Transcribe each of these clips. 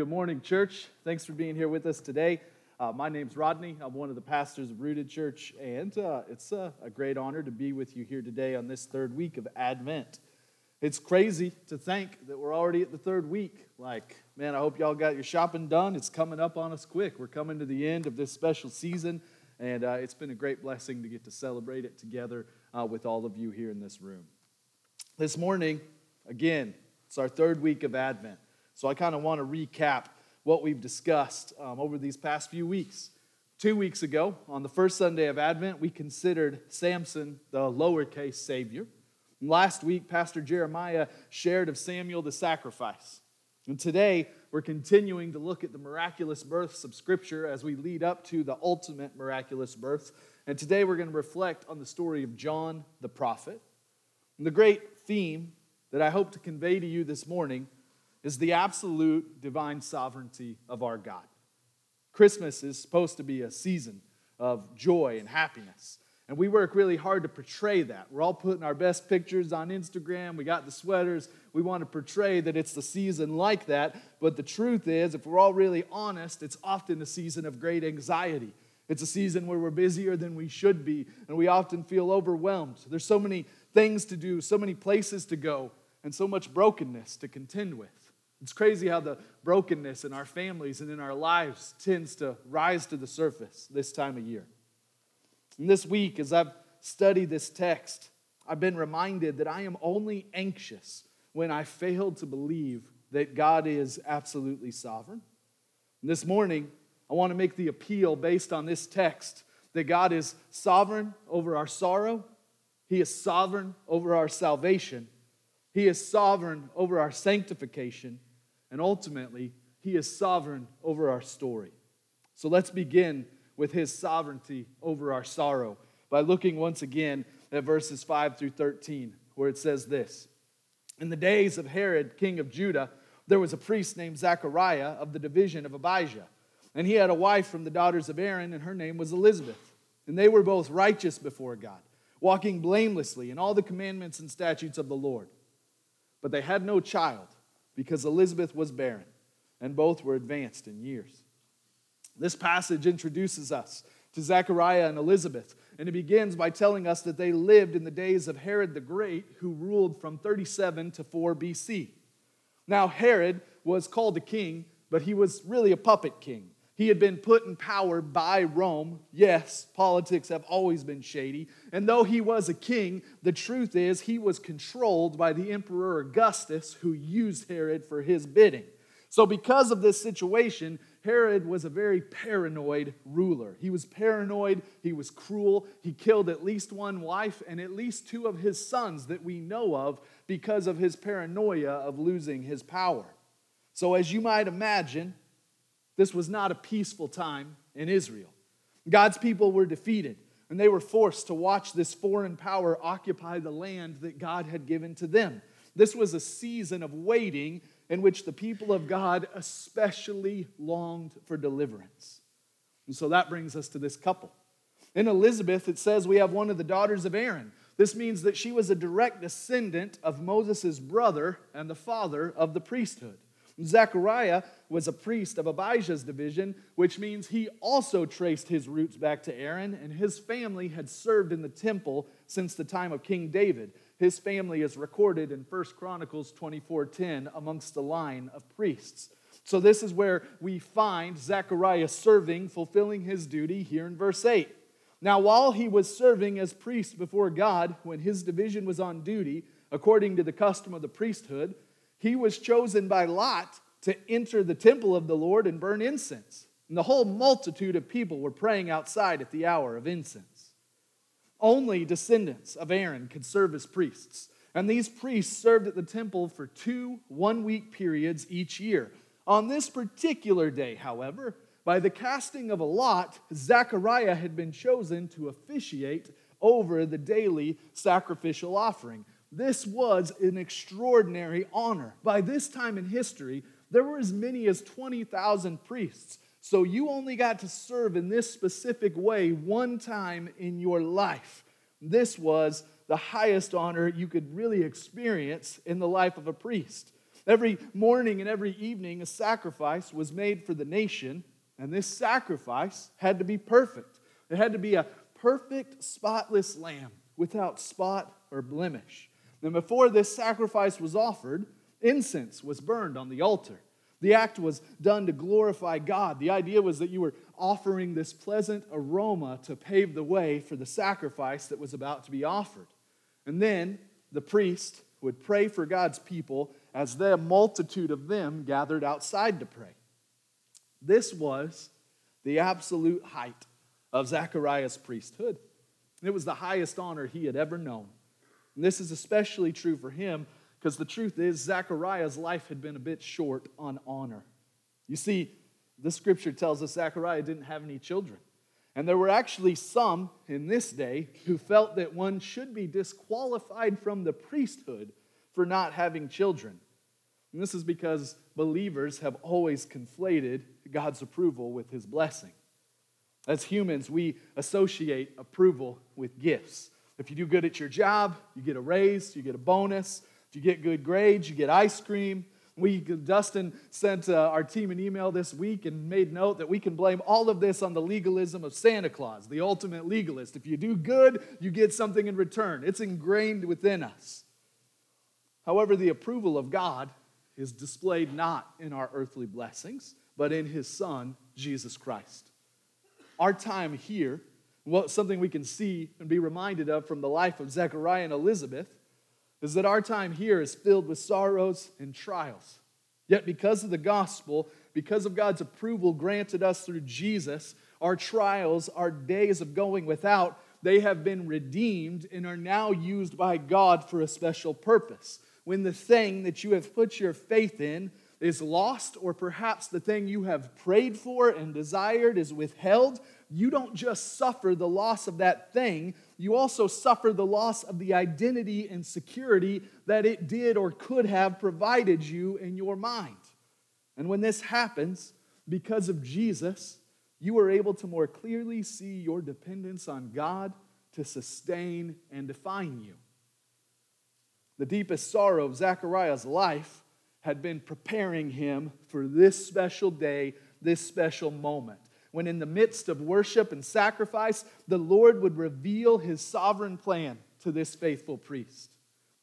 Good morning, church. Thanks for being here with us today. Uh, my name's Rodney. I'm one of the pastors of Rooted Church, and uh, it's uh, a great honor to be with you here today on this third week of Advent. It's crazy to think that we're already at the third week. Like, man, I hope y'all got your shopping done. It's coming up on us quick. We're coming to the end of this special season, and uh, it's been a great blessing to get to celebrate it together uh, with all of you here in this room. This morning, again, it's our third week of Advent. So I kind of want to recap what we've discussed um, over these past few weeks. Two weeks ago, on the first Sunday of Advent, we considered Samson the lowercase Savior. Last week, Pastor Jeremiah shared of Samuel the sacrifice. And today, we're continuing to look at the miraculous births of Scripture as we lead up to the ultimate miraculous births. And today, we're going to reflect on the story of John the prophet. And the great theme that I hope to convey to you this morning is the absolute divine sovereignty of our God. Christmas is supposed to be a season of joy and happiness. And we work really hard to portray that. We're all putting our best pictures on Instagram. We got the sweaters. We want to portray that it's the season like that. But the truth is, if we're all really honest, it's often a season of great anxiety. It's a season where we're busier than we should be, and we often feel overwhelmed. There's so many things to do, so many places to go, and so much brokenness to contend with. It's crazy how the brokenness in our families and in our lives tends to rise to the surface this time of year. And this week, as I've studied this text, I've been reminded that I am only anxious when I fail to believe that God is absolutely sovereign. And this morning, I want to make the appeal based on this text that God is sovereign over our sorrow, He is sovereign over our salvation, He is sovereign over our sanctification, and ultimately, He is sovereign over our story. So let's begin with His sovereignty over our sorrow by looking once again at verses 5 through 13, where it says this In the days of Herod, king of Judah, there was a priest named Zechariah of the division of Abijah. And he had a wife from the daughters of Aaron, and her name was Elizabeth. And they were both righteous before God, walking blamelessly in all the commandments and statutes of the Lord. But they had no child because Elizabeth was barren, and both were advanced in years. This passage introduces us to Zechariah and Elizabeth, and it begins by telling us that they lived in the days of Herod the Great, who ruled from 37 to 4 BC. Now, Herod was called a king, but he was really a puppet king. He had been put in power by Rome. Yes, politics have always been shady. And though he was a king, the truth is he was controlled by the Emperor Augustus, who used Herod for his bidding. So, because of this situation, Herod was a very paranoid ruler. He was paranoid, he was cruel, he killed at least one wife and at least two of his sons that we know of because of his paranoia of losing his power. So, as you might imagine, this was not a peaceful time in Israel. God's people were defeated, and they were forced to watch this foreign power occupy the land that God had given to them. This was a season of waiting in which the people of God especially longed for deliverance. And so that brings us to this couple. In Elizabeth, it says we have one of the daughters of Aaron. This means that she was a direct descendant of Moses' brother and the father of the priesthood. Zechariah was a priest of Abijah's division, which means he also traced his roots back to Aaron, and his family had served in the temple since the time of King David. His family is recorded in 1 Chronicles 24:10 amongst the line of priests. So this is where we find Zechariah serving, fulfilling his duty here in verse 8. Now, while he was serving as priest before God, when his division was on duty, according to the custom of the priesthood, he was chosen by Lot to enter the temple of the Lord and burn incense. And the whole multitude of people were praying outside at the hour of incense. Only descendants of Aaron could serve as priests. And these priests served at the temple for two one week periods each year. On this particular day, however, by the casting of a lot, Zechariah had been chosen to officiate over the daily sacrificial offering. This was an extraordinary honor. By this time in history, there were as many as 20,000 priests. So you only got to serve in this specific way one time in your life. This was the highest honor you could really experience in the life of a priest. Every morning and every evening, a sacrifice was made for the nation, and this sacrifice had to be perfect. It had to be a perfect, spotless lamb without spot or blemish. And before this sacrifice was offered, incense was burned on the altar. The act was done to glorify God. The idea was that you were offering this pleasant aroma to pave the way for the sacrifice that was about to be offered. And then the priest would pray for God's people as the multitude of them gathered outside to pray. This was the absolute height of Zechariah's priesthood. It was the highest honor he had ever known. And this is especially true for him because the truth is, Zechariah's life had been a bit short on honor. You see, the scripture tells us Zechariah didn't have any children. And there were actually some in this day who felt that one should be disqualified from the priesthood for not having children. And this is because believers have always conflated God's approval with his blessing. As humans, we associate approval with gifts. If you do good at your job, you get a raise, you get a bonus. If you get good grades, you get ice cream. We, Dustin sent uh, our team an email this week and made note that we can blame all of this on the legalism of Santa Claus, the ultimate legalist. If you do good, you get something in return. It's ingrained within us. However, the approval of God is displayed not in our earthly blessings, but in his Son, Jesus Christ. Our time here, what, something we can see and be reminded of from the life of Zechariah and Elizabeth, is that our time here is filled with sorrows and trials. Yet, because of the gospel, because of God's approval granted us through Jesus, our trials, our days of going without, they have been redeemed and are now used by God for a special purpose. When the thing that you have put your faith in is lost, or perhaps the thing you have prayed for and desired is withheld, you don't just suffer the loss of that thing, you also suffer the loss of the identity and security that it did or could have provided you in your mind. And when this happens, because of Jesus, you are able to more clearly see your dependence on God to sustain and define you. The deepest sorrow of Zechariah's life had been preparing him for this special day, this special moment when in the midst of worship and sacrifice, the Lord would reveal his sovereign plan to this faithful priest.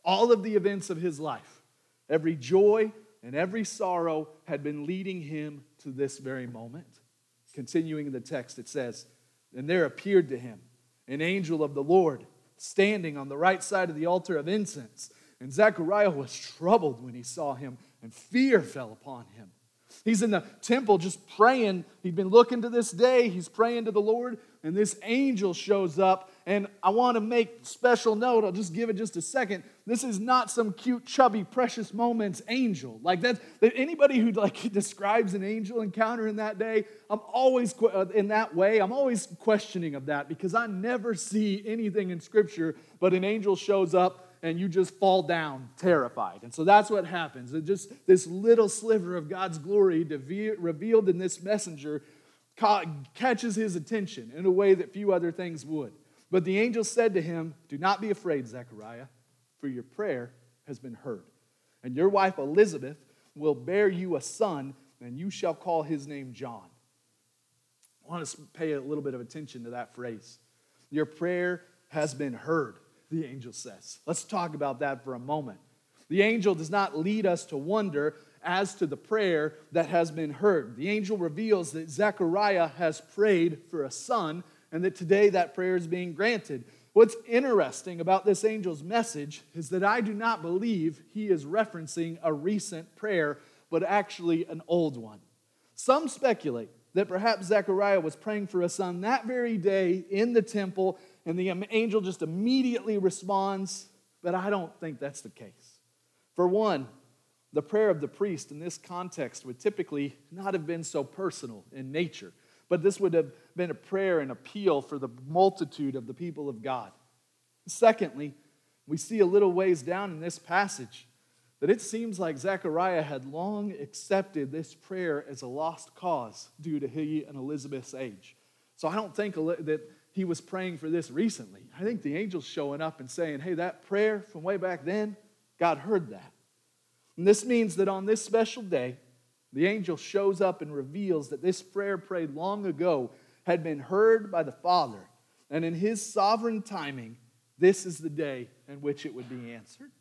All of the events of his life, every joy and every sorrow had been leading him to this very moment. Continuing the text, it says, And there appeared to him an angel of the Lord standing on the right side of the altar of incense. And Zechariah was troubled when he saw him, and fear fell upon him. He's in the temple just praying. He'd been looking to this day. He's praying to the Lord, and this angel shows up. And I want to make special note. I'll just give it just a second. This is not some cute, chubby, precious moments angel. Like that, that anybody who like describes an angel encounter in that day, I'm always uh, in that way. I'm always questioning of that because I never see anything in Scripture but an angel shows up and you just fall down terrified. And so that's what happens. Just this little sliver of God's glory revealed in this messenger catches his attention in a way that few other things would. But the angel said to him, Do not be afraid, Zechariah, for your prayer has been heard. And your wife Elizabeth will bear you a son, and you shall call his name John. I want to pay a little bit of attention to that phrase. Your prayer has been heard the angel says. Let's talk about that for a moment. The angel does not lead us to wonder as to the prayer that has been heard. The angel reveals that Zechariah has prayed for a son and that today that prayer is being granted. What's interesting about this angel's message is that I do not believe he is referencing a recent prayer, but actually an old one. Some speculate that perhaps Zechariah was praying for a son that very day in the temple and the angel just immediately responds, but I don't think that's the case. For one, the prayer of the priest in this context would typically not have been so personal in nature, but this would have been a prayer and appeal for the multitude of the people of God. Secondly, we see a little ways down in this passage that it seems like Zechariah had long accepted this prayer as a lost cause due to he and Elizabeth's age. So I don't think that he was praying for this recently. I think the angel's showing up and saying, hey, that prayer from way back then, God heard that. And this means that on this special day, the angel shows up and reveals that this prayer prayed long ago had been heard by the Father. And in his sovereign timing, this is the day in which it would be answered.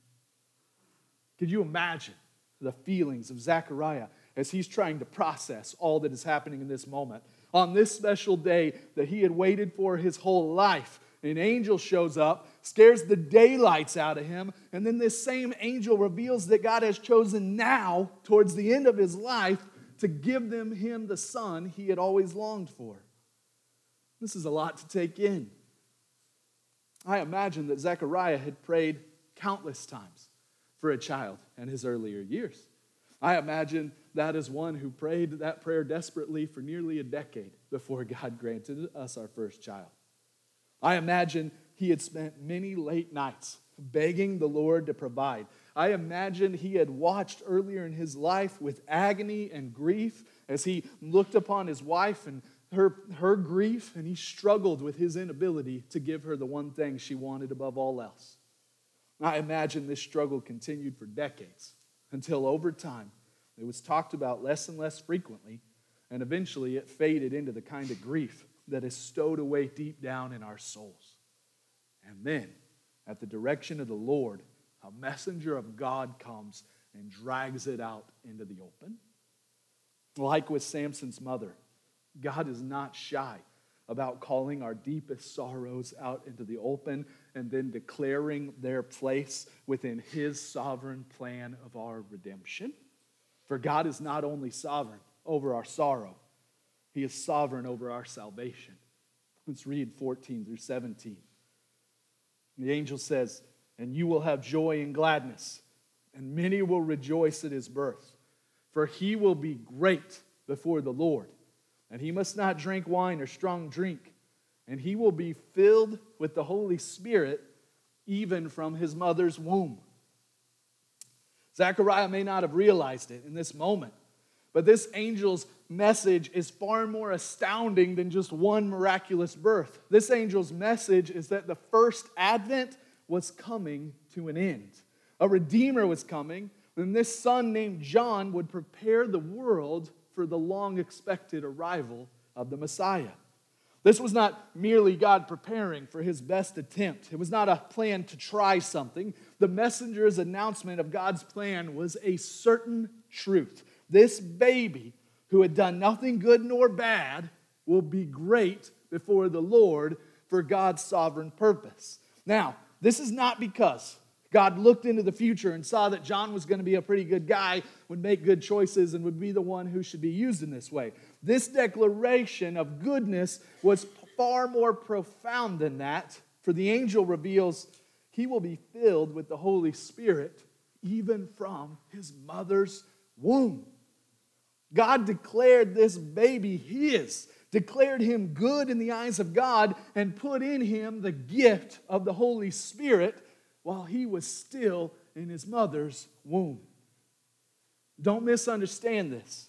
Could you imagine the feelings of Zechariah as he's trying to process all that is happening in this moment? On this special day that he had waited for his whole life, an angel shows up, scares the daylights out of him, and then this same angel reveals that God has chosen now, towards the end of his life, to give them him the son he had always longed for. This is a lot to take in. I imagine that Zechariah had prayed countless times for a child in his earlier years. I imagine that is one who prayed that prayer desperately for nearly a decade before God granted us our first child. I imagine he had spent many late nights begging the Lord to provide. I imagine he had watched earlier in his life with agony and grief as he looked upon his wife and her, her grief, and he struggled with his inability to give her the one thing she wanted above all else. I imagine this struggle continued for decades until over time it was talked about less and less frequently, and eventually it faded into the kind of grief that is stowed away deep down in our souls. And then, at the direction of the Lord, a messenger of God comes and drags it out into the open. Like with Samson's mother, God is not shy about calling our deepest sorrows out into the open and then declaring their place within His sovereign plan of our redemption. For God is not only sovereign over our sorrow, He is sovereign over our salvation. Let's read 14 through 17. The angel says, And you will have joy and gladness, and many will rejoice at his birth. For he will be great before the Lord, and he must not drink wine or strong drink, and he will be filled with the Holy Spirit even from his mother's womb. Zechariah may not have realized it in this moment, but this angel's message is far more astounding than just one miraculous birth. This angel's message is that the first advent was coming to an end. A redeemer was coming, and this son named John would prepare the world for the long expected arrival of the Messiah. This was not merely God preparing for his best attempt. It was not a plan to try something. The messenger's announcement of God's plan was a certain truth. This baby who had done nothing good nor bad will be great before the Lord for God's sovereign purpose. Now, this is not because God looked into the future and saw that John was going to be a pretty good guy, would make good choices, and would be the one who should be used in this way. This declaration of goodness was far more profound than that, for the angel reveals he will be filled with the Holy Spirit even from his mother's womb. God declared this baby his, declared him good in the eyes of God, and put in him the gift of the Holy Spirit while he was still in his mother's womb. Don't misunderstand this.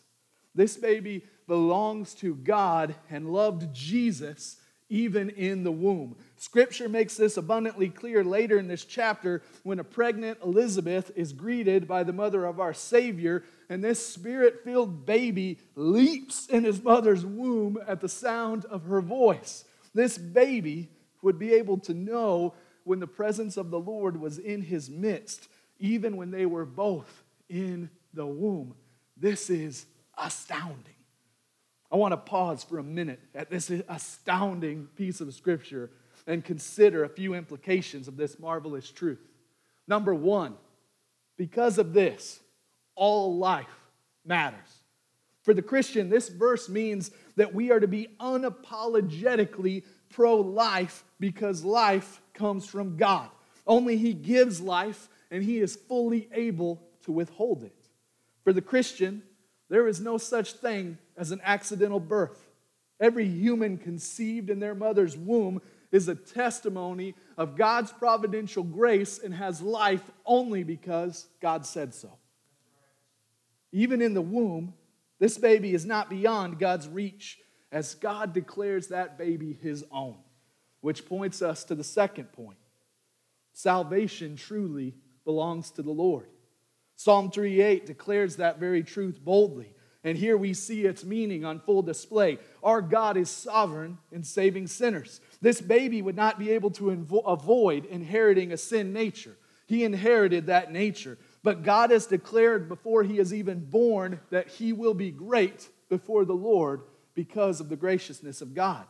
This baby belongs to God and loved Jesus even in the womb. Scripture makes this abundantly clear later in this chapter when a pregnant Elizabeth is greeted by the mother of our Savior, and this spirit filled baby leaps in his mother's womb at the sound of her voice. This baby would be able to know when the presence of the Lord was in his midst, even when they were both in the womb. This is astounding. I want to pause for a minute at this astounding piece of scripture and consider a few implications of this marvelous truth. Number one, because of this, all life matters. For the Christian, this verse means that we are to be unapologetically pro life because life comes from God. Only He gives life and He is fully able to withhold it. For the Christian, there is no such thing as an accidental birth. Every human conceived in their mother's womb is a testimony of God's providential grace and has life only because God said so. Even in the womb, this baby is not beyond God's reach as God declares that baby his own, which points us to the second point. Salvation truly belongs to the Lord. Psalm 38 declares that very truth boldly. And here we see its meaning on full display. Our God is sovereign in saving sinners. This baby would not be able to invo- avoid inheriting a sin nature. He inherited that nature. But God has declared before he is even born that he will be great before the Lord because of the graciousness of God.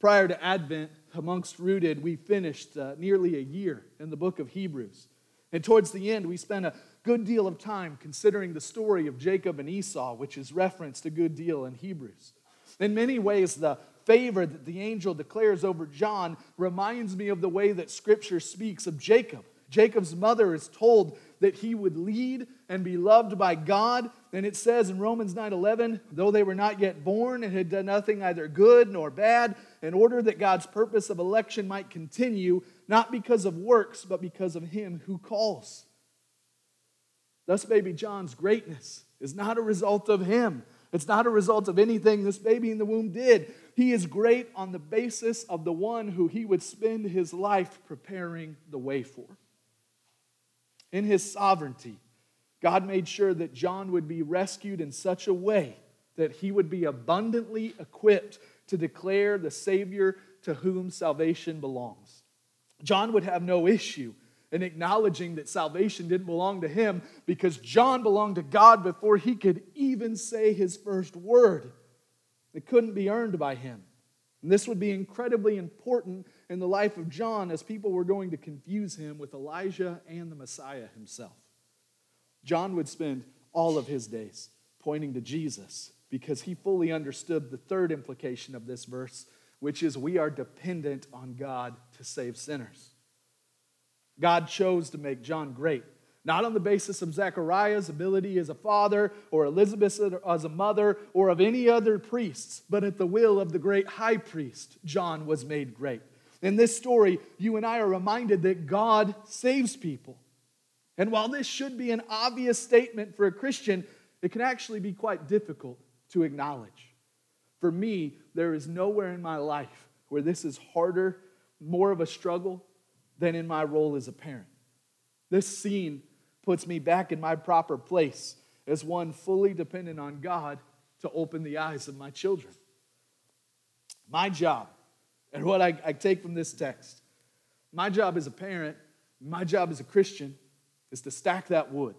Prior to Advent, amongst Rooted, we finished uh, nearly a year in the book of Hebrews. And towards the end, we spent a good deal of time considering the story of Jacob and Esau, which is referenced a good deal in Hebrews. In many ways, the favor that the angel declares over John reminds me of the way that Scripture speaks of Jacob. Jacob's mother is told that he would lead and be loved by God. And it says in Romans 9:11, though they were not yet born and had done nothing either good nor bad, in order that God's purpose of election might continue, not because of works, but because of him who calls. Thus, baby John's greatness is not a result of him. It's not a result of anything this baby in the womb did. He is great on the basis of the one who he would spend his life preparing the way for. In his sovereignty, God made sure that John would be rescued in such a way that he would be abundantly equipped to declare the Savior to whom salvation belongs. John would have no issue in acknowledging that salvation didn't belong to him because John belonged to God before he could even say his first word. It couldn't be earned by him. And this would be incredibly important in the life of John as people were going to confuse him with Elijah and the Messiah himself. John would spend all of his days pointing to Jesus because he fully understood the third implication of this verse, which is we are dependent on God to save sinners. God chose to make John great, not on the basis of Zechariah's ability as a father or Elizabeth as a mother or of any other priests, but at the will of the great high priest, John was made great. In this story, you and I are reminded that God saves people. And while this should be an obvious statement for a Christian, it can actually be quite difficult to acknowledge. For me, there is nowhere in my life where this is harder, more of a struggle, than in my role as a parent. This scene puts me back in my proper place as one fully dependent on God to open the eyes of my children. My job, and what I, I take from this text, my job as a parent, my job as a Christian, is to stack that wood.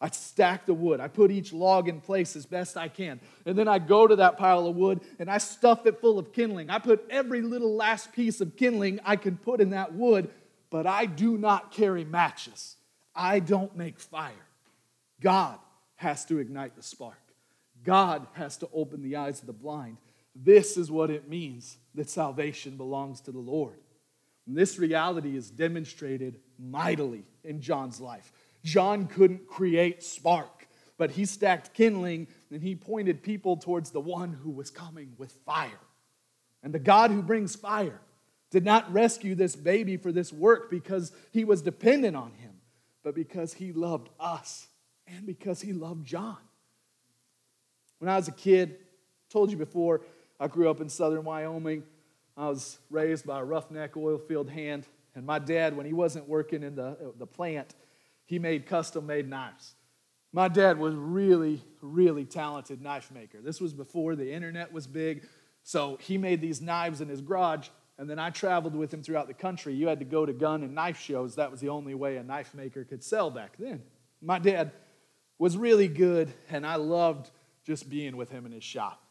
I stack the wood. I put each log in place as best I can. And then I go to that pile of wood and I stuff it full of kindling. I put every little last piece of kindling I can put in that wood but I do not carry matches. I don't make fire. God has to ignite the spark. God has to open the eyes of the blind. This is what it means that salvation belongs to the Lord. And this reality is demonstrated mightily in John's life. John couldn't create spark, but he stacked kindling and he pointed people towards the one who was coming with fire. And the God who brings fire did not rescue this baby for this work because he was dependent on him, but because he loved us and because he loved John. When I was a kid, told you before, I grew up in southern Wyoming. I was raised by a roughneck oil field hand, and my dad, when he wasn't working in the, the plant, he made custom made knives. My dad was really, really talented knife maker. This was before the internet was big, so he made these knives in his garage and then I traveled with him throughout the country. You had to go to gun and knife shows. That was the only way a knife maker could sell back then. My dad was really good, and I loved just being with him in his shop.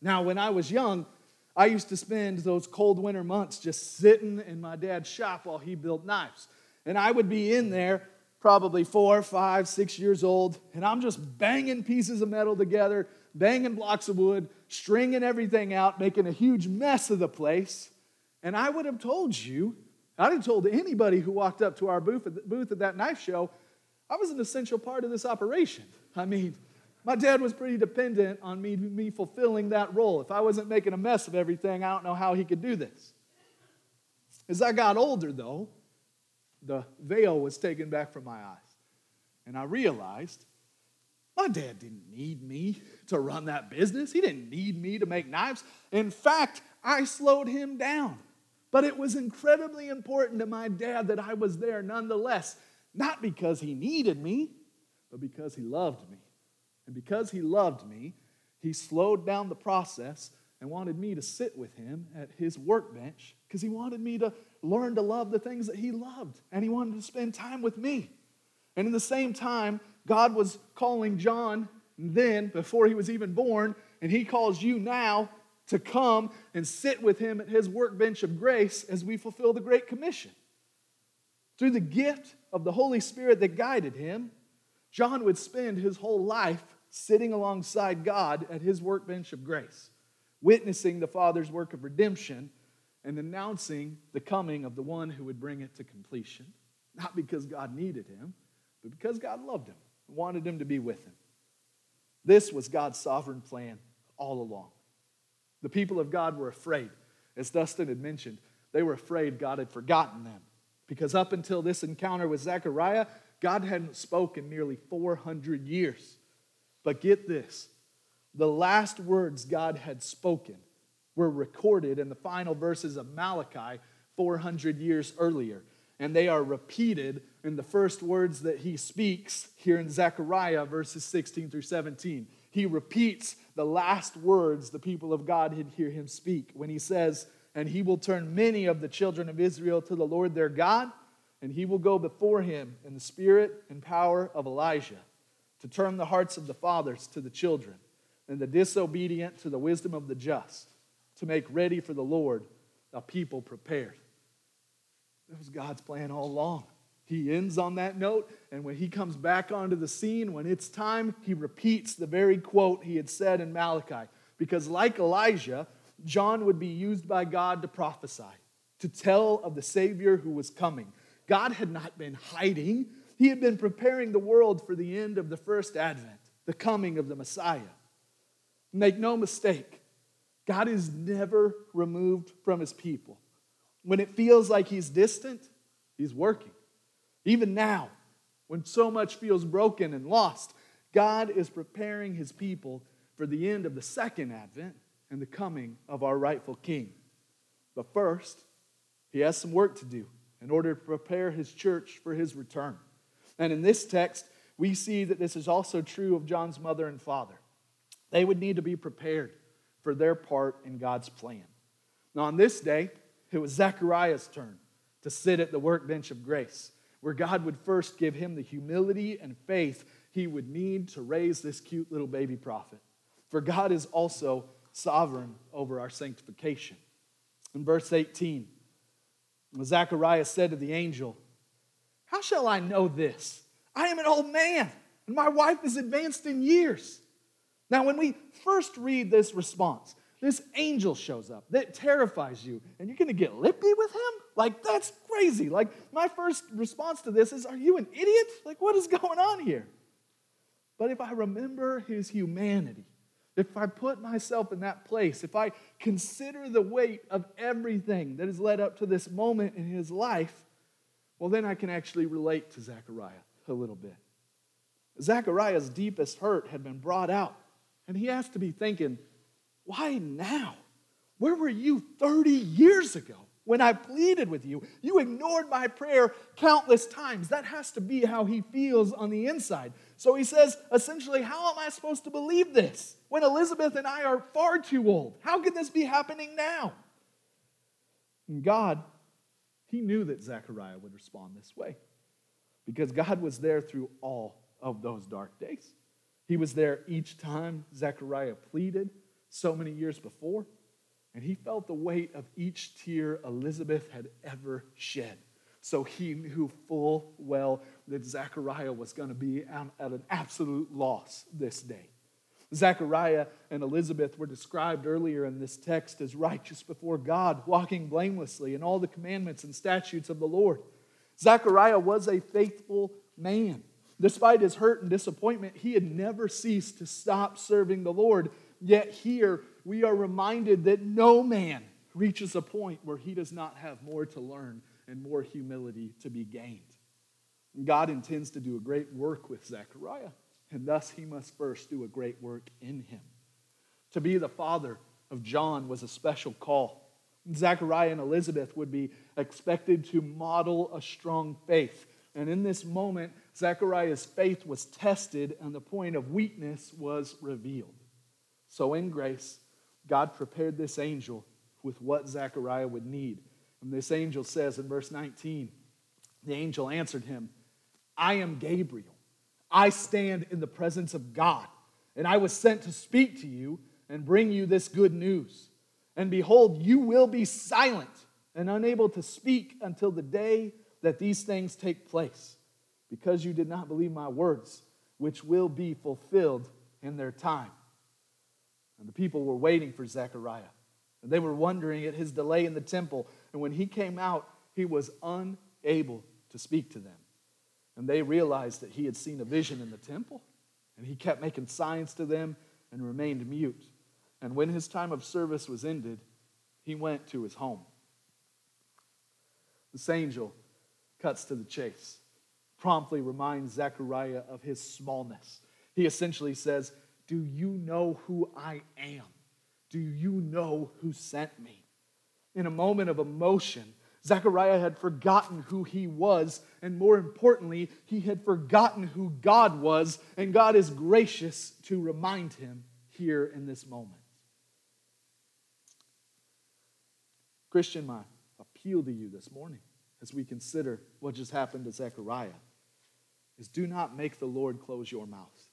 Now, when I was young, I used to spend those cold winter months just sitting in my dad's shop while he built knives. And I would be in there, probably four, five, six years old, and I'm just banging pieces of metal together, banging blocks of wood, stringing everything out, making a huge mess of the place. And I would have told you, I'd have told anybody who walked up to our booth at, booth at that knife show, I was an essential part of this operation. I mean, my dad was pretty dependent on me, me fulfilling that role. If I wasn't making a mess of everything, I don't know how he could do this. As I got older, though, the veil was taken back from my eyes. And I realized my dad didn't need me to run that business. He didn't need me to make knives. In fact, I slowed him down. But it was incredibly important to my dad that I was there nonetheless, not because he needed me, but because he loved me. And because he loved me, he slowed down the process and wanted me to sit with him at his workbench because he wanted me to learn to love the things that he loved and he wanted to spend time with me. And in the same time, God was calling John then, before he was even born, and he calls you now to come and sit with him at his workbench of grace as we fulfill the Great Commission. Through the gift of the Holy Spirit that guided him, John would spend his whole life sitting alongside God at his workbench of grace, witnessing the Father's work of redemption and announcing the coming of the one who would bring it to completion. Not because God needed him, but because God loved him and wanted him to be with him. This was God's sovereign plan all along. The people of God were afraid. As Dustin had mentioned, they were afraid God had forgotten them. Because up until this encounter with Zechariah, God hadn't spoken nearly 400 years. But get this the last words God had spoken were recorded in the final verses of Malachi 400 years earlier. And they are repeated in the first words that he speaks here in Zechariah verses 16 through 17. He repeats the last words the people of God had hear him speak when he says, And he will turn many of the children of Israel to the Lord their God, and he will go before him in the spirit and power of Elijah to turn the hearts of the fathers to the children, and the disobedient to the wisdom of the just, to make ready for the Lord a people prepared. That was God's plan all along. He ends on that note, and when he comes back onto the scene, when it's time, he repeats the very quote he had said in Malachi. Because, like Elijah, John would be used by God to prophesy, to tell of the Savior who was coming. God had not been hiding, he had been preparing the world for the end of the first advent, the coming of the Messiah. Make no mistake, God is never removed from his people. When it feels like he's distant, he's working. Even now, when so much feels broken and lost, God is preparing his people for the end of the second advent and the coming of our rightful king. But first, he has some work to do in order to prepare his church for his return. And in this text, we see that this is also true of John's mother and father. They would need to be prepared for their part in God's plan. Now, on this day, it was Zechariah's turn to sit at the workbench of grace, where God would first give him the humility and faith he would need to raise this cute little baby prophet. For God is also sovereign over our sanctification. In verse 18, Zechariah said to the angel, how shall I know this? I am an old man, and my wife is advanced in years. Now, when we first read this response, this angel shows up that terrifies you, and you're gonna get lippy with him? Like, that's crazy. Like, my first response to this is, Are you an idiot? Like, what is going on here? But if I remember his humanity, if I put myself in that place, if I consider the weight of everything that has led up to this moment in his life, well, then I can actually relate to Zechariah a little bit. Zechariah's deepest hurt had been brought out, and he has to be thinking, why now? Where were you 30 years ago when I pleaded with you? You ignored my prayer countless times. That has to be how he feels on the inside. So he says, essentially, how am I supposed to believe this when Elizabeth and I are far too old? How can this be happening now? And God he knew that Zechariah would respond this way because God was there through all of those dark days. He was there each time Zechariah pleaded so many years before, and he felt the weight of each tear Elizabeth had ever shed. So he knew full well that Zechariah was going to be at an absolute loss this day. Zechariah and Elizabeth were described earlier in this text as righteous before God, walking blamelessly in all the commandments and statutes of the Lord. Zechariah was a faithful man. Despite his hurt and disappointment, he had never ceased to stop serving the Lord. Yet here we are reminded that no man reaches a point where he does not have more to learn and more humility to be gained. God intends to do a great work with Zechariah and thus he must first do a great work in him. To be the father of John was a special call. Zechariah and Elizabeth would be expected to model a strong faith, And in this moment, Zechariah's faith was tested and the point of weakness was revealed. So, in grace, God prepared this angel with what Zechariah would need. And this angel says in verse 19, the angel answered him, I am Gabriel. I stand in the presence of God, and I was sent to speak to you and bring you this good news. And behold, you will be silent and unable to speak until the day that these things take place, because you did not believe my words, which will be fulfilled in their time. And the people were waiting for Zechariah, and they were wondering at his delay in the temple. And when he came out, he was unable to speak to them. And they realized that he had seen a vision in the temple, and he kept making signs to them and remained mute. And when his time of service was ended, he went to his home. This angel cuts to the chase, promptly reminds Zechariah of his smallness. He essentially says, Do you know who I am? Do you know who sent me? In a moment of emotion, Zechariah had forgotten who he was, and more importantly, he had forgotten who God was, and God is gracious to remind him here in this moment. Christian, my appeal to you this morning as we consider what just happened to Zechariah is do not make the Lord close your mouth.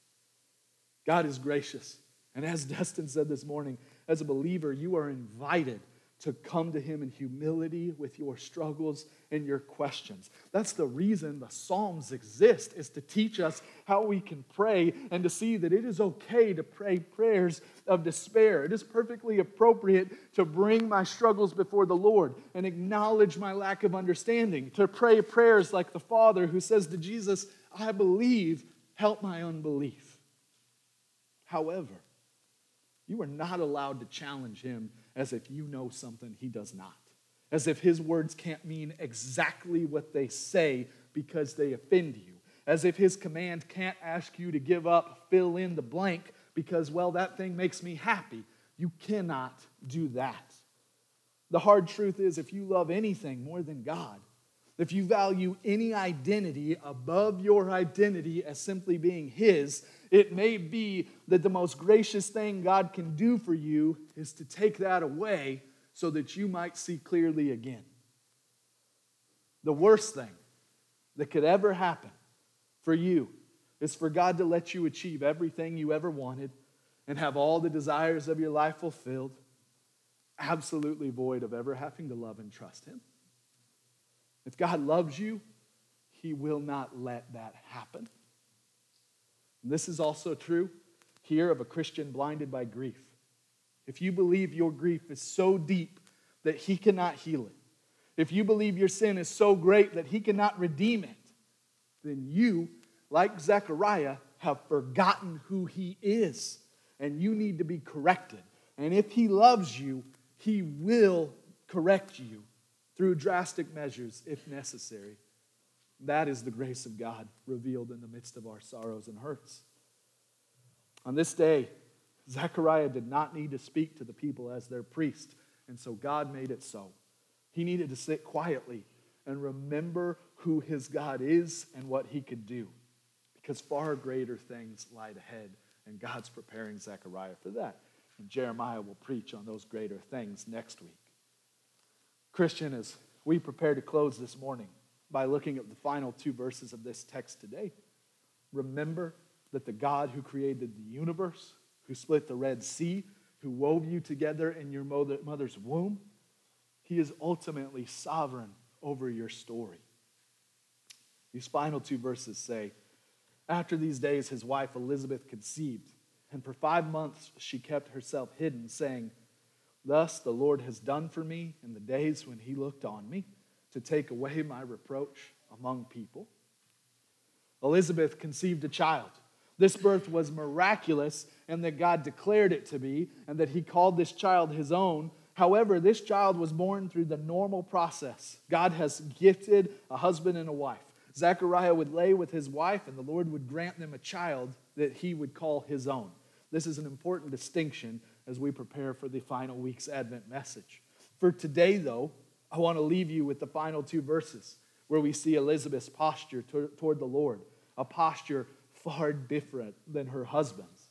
God is gracious. And as Destin said this morning, as a believer, you are invited to come to Him in humility with your struggles and your questions. That's the reason the Psalms exist, is to teach us how we can pray and to see that it is okay to pray prayers of despair. It is perfectly appropriate to bring my struggles before the Lord and acknowledge my lack of understanding, to pray prayers like the Father who says to Jesus, I believe, help my unbelief. However, you are not allowed to challenge him as if you know something he does not, as if his words can't mean exactly what they say because they offend you, as if his command can't ask you to give up, fill in the blank because, well, that thing makes me happy. You cannot do that. The hard truth is if you love anything more than God, if you value any identity above your identity as simply being His, it may be that the most gracious thing God can do for you is to take that away so that you might see clearly again. The worst thing that could ever happen for you is for God to let you achieve everything you ever wanted and have all the desires of your life fulfilled, absolutely void of ever having to love and trust Him. If God loves you, He will not let that happen. And this is also true here of a Christian blinded by grief. If you believe your grief is so deep that He cannot heal it, if you believe your sin is so great that He cannot redeem it, then you, like Zechariah, have forgotten who He is, and you need to be corrected. And if He loves you, He will correct you through drastic measures if necessary. That is the grace of God revealed in the midst of our sorrows and hurts. On this day, Zechariah did not need to speak to the people as their priest, and so God made it so. He needed to sit quietly and remember who his God is and what he could do, because far greater things lie ahead, and God's preparing Zechariah for that. And Jeremiah will preach on those greater things next week. Christian, as we prepare to close this morning, by looking at the final two verses of this text today. Remember that the God who created the universe, who split the Red Sea, who wove you together in your mother's womb, he is ultimately sovereign over your story. These final two verses say, After these days, his wife Elizabeth conceived, and for five months she kept herself hidden, saying, Thus the Lord has done for me in the days when he looked on me to take away my reproach among people. Elizabeth conceived a child. This birth was miraculous, and that God declared it to be, and that He called this child His own. However, this child was born through the normal process. God has gifted a husband and a wife. Zechariah would lay with his wife, and the Lord would grant them a child that he would call his own. This is an important distinction as we prepare for the final week's Advent message. For today, though, I want to leave you with the final two verses where we see Elizabeth's posture toward the Lord, a posture far different than her husband's.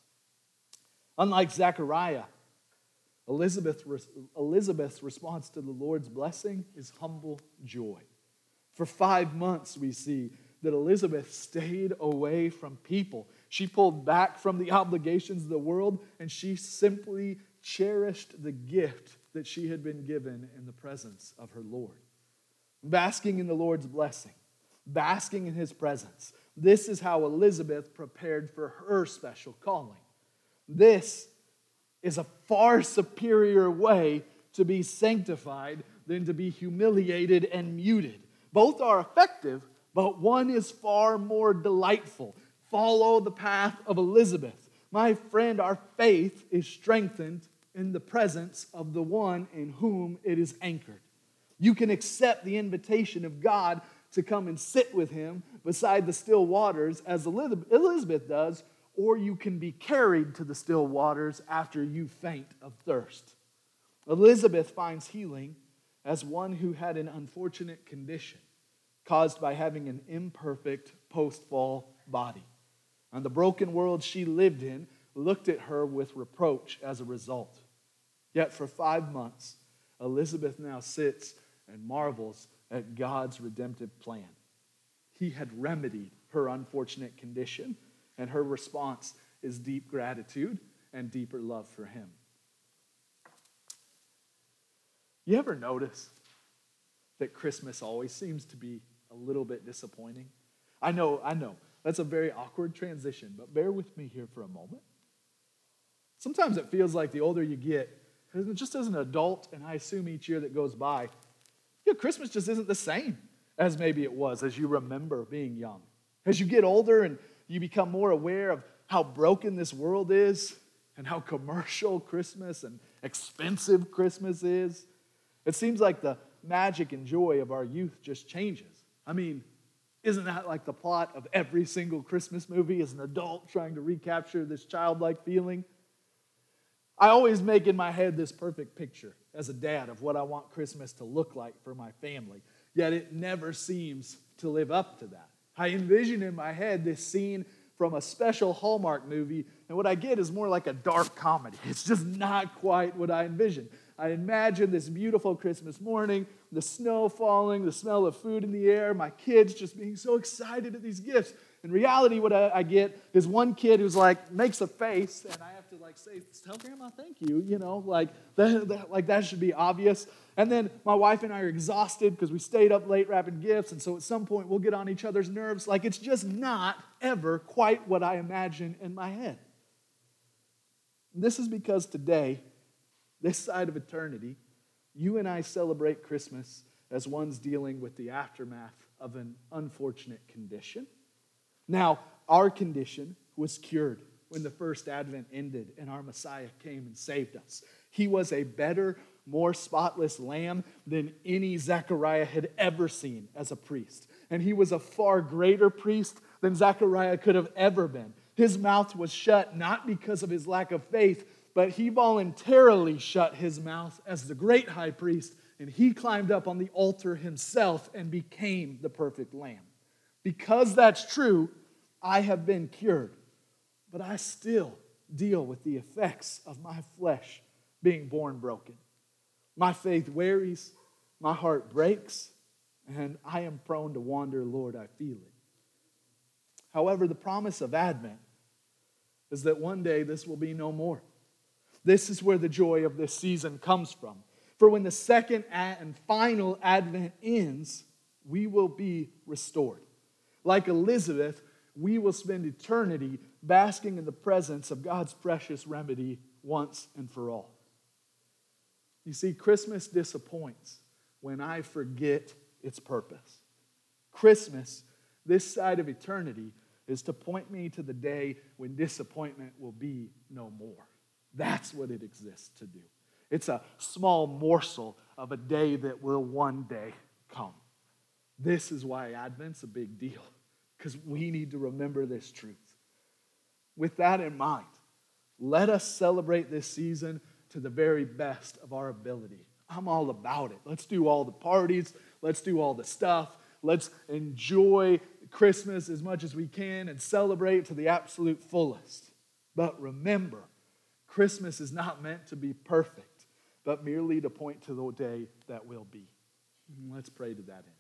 Unlike Zechariah, Elizabeth, Elizabeth's response to the Lord's blessing is humble joy. For five months, we see that Elizabeth stayed away from people. She pulled back from the obligations of the world and she simply cherished the gift that she had been given in the presence of her Lord. Basking in the Lord's blessing, basking in his presence. This is how Elizabeth prepared for her special calling. This is a far superior way to be sanctified than to be humiliated and muted. Both are effective, but one is far more delightful. Follow the path of Elizabeth. My friend, our faith is strengthened in the presence of the one in whom it is anchored. You can accept the invitation of God to come and sit with him beside the still waters, as Elizabeth does, or you can be carried to the still waters after you faint of thirst. Elizabeth finds healing as one who had an unfortunate condition caused by having an imperfect post fall body. And the broken world she lived in looked at her with reproach as a result. Yet for five months, Elizabeth now sits and marvels at God's redemptive plan. He had remedied her unfortunate condition, and her response is deep gratitude and deeper love for Him. You ever notice that Christmas always seems to be a little bit disappointing? I know, I know. That's a very awkward transition, but bear with me here for a moment. Sometimes it feels like the older you get, just as an adult, and I assume each year that goes by, your Christmas just isn't the same as maybe it was as you remember being young. As you get older and you become more aware of how broken this world is and how commercial Christmas and expensive Christmas is, it seems like the magic and joy of our youth just changes. I mean, isn't that like the plot of every single Christmas movie as an adult trying to recapture this childlike feeling? I always make in my head this perfect picture as a dad of what I want Christmas to look like for my family, yet it never seems to live up to that. I envision in my head this scene from a special Hallmark movie, and what I get is more like a dark comedy. It's just not quite what I envision. I imagine this beautiful Christmas morning, the snow falling, the smell of food in the air, my kids just being so excited at these gifts. In reality, what I, I get is one kid who's like makes a face, and I have to like say, "Tell Grandma thank you," you know, like that, that like that should be obvious. And then my wife and I are exhausted because we stayed up late wrapping gifts, and so at some point we'll get on each other's nerves. Like it's just not ever quite what I imagine in my head. This is because today this side of eternity, you and I celebrate Christmas as ones dealing with the aftermath of an unfortunate condition. Now, our condition was cured when the first advent ended and our Messiah came and saved us. He was a better, more spotless lamb than any Zechariah had ever seen as a priest. And he was a far greater priest than Zechariah could have ever been. His mouth was shut not because of his lack of faith, but he voluntarily shut his mouth as the great high priest, and he climbed up on the altar himself and became the perfect lamb. Because that's true, I have been cured, but I still deal with the effects of my flesh being born broken. My faith wearies, my heart breaks, and I am prone to wander, Lord, I feel it. However, the promise of Advent is that one day this will be no more. This is where the joy of this season comes from. For when the second and final advent ends, we will be restored. Like Elizabeth, we will spend eternity basking in the presence of God's precious remedy once and for all. You see, Christmas disappoints when I forget its purpose. Christmas, this side of eternity, is to point me to the day when disappointment will be no more. That's what it exists to do. It's a small morsel of a day that will one day come. This is why Advent's a big deal, because we need to remember this truth. With that in mind, let us celebrate this season to the very best of our ability. I'm all about it. Let's do all the parties, let's do all the stuff. let's enjoy Christmas as much as we can and celebrate to the absolute fullest. But remember, Christmas is not meant to be perfect, but merely to point to the day that will be. Let's pray to that end.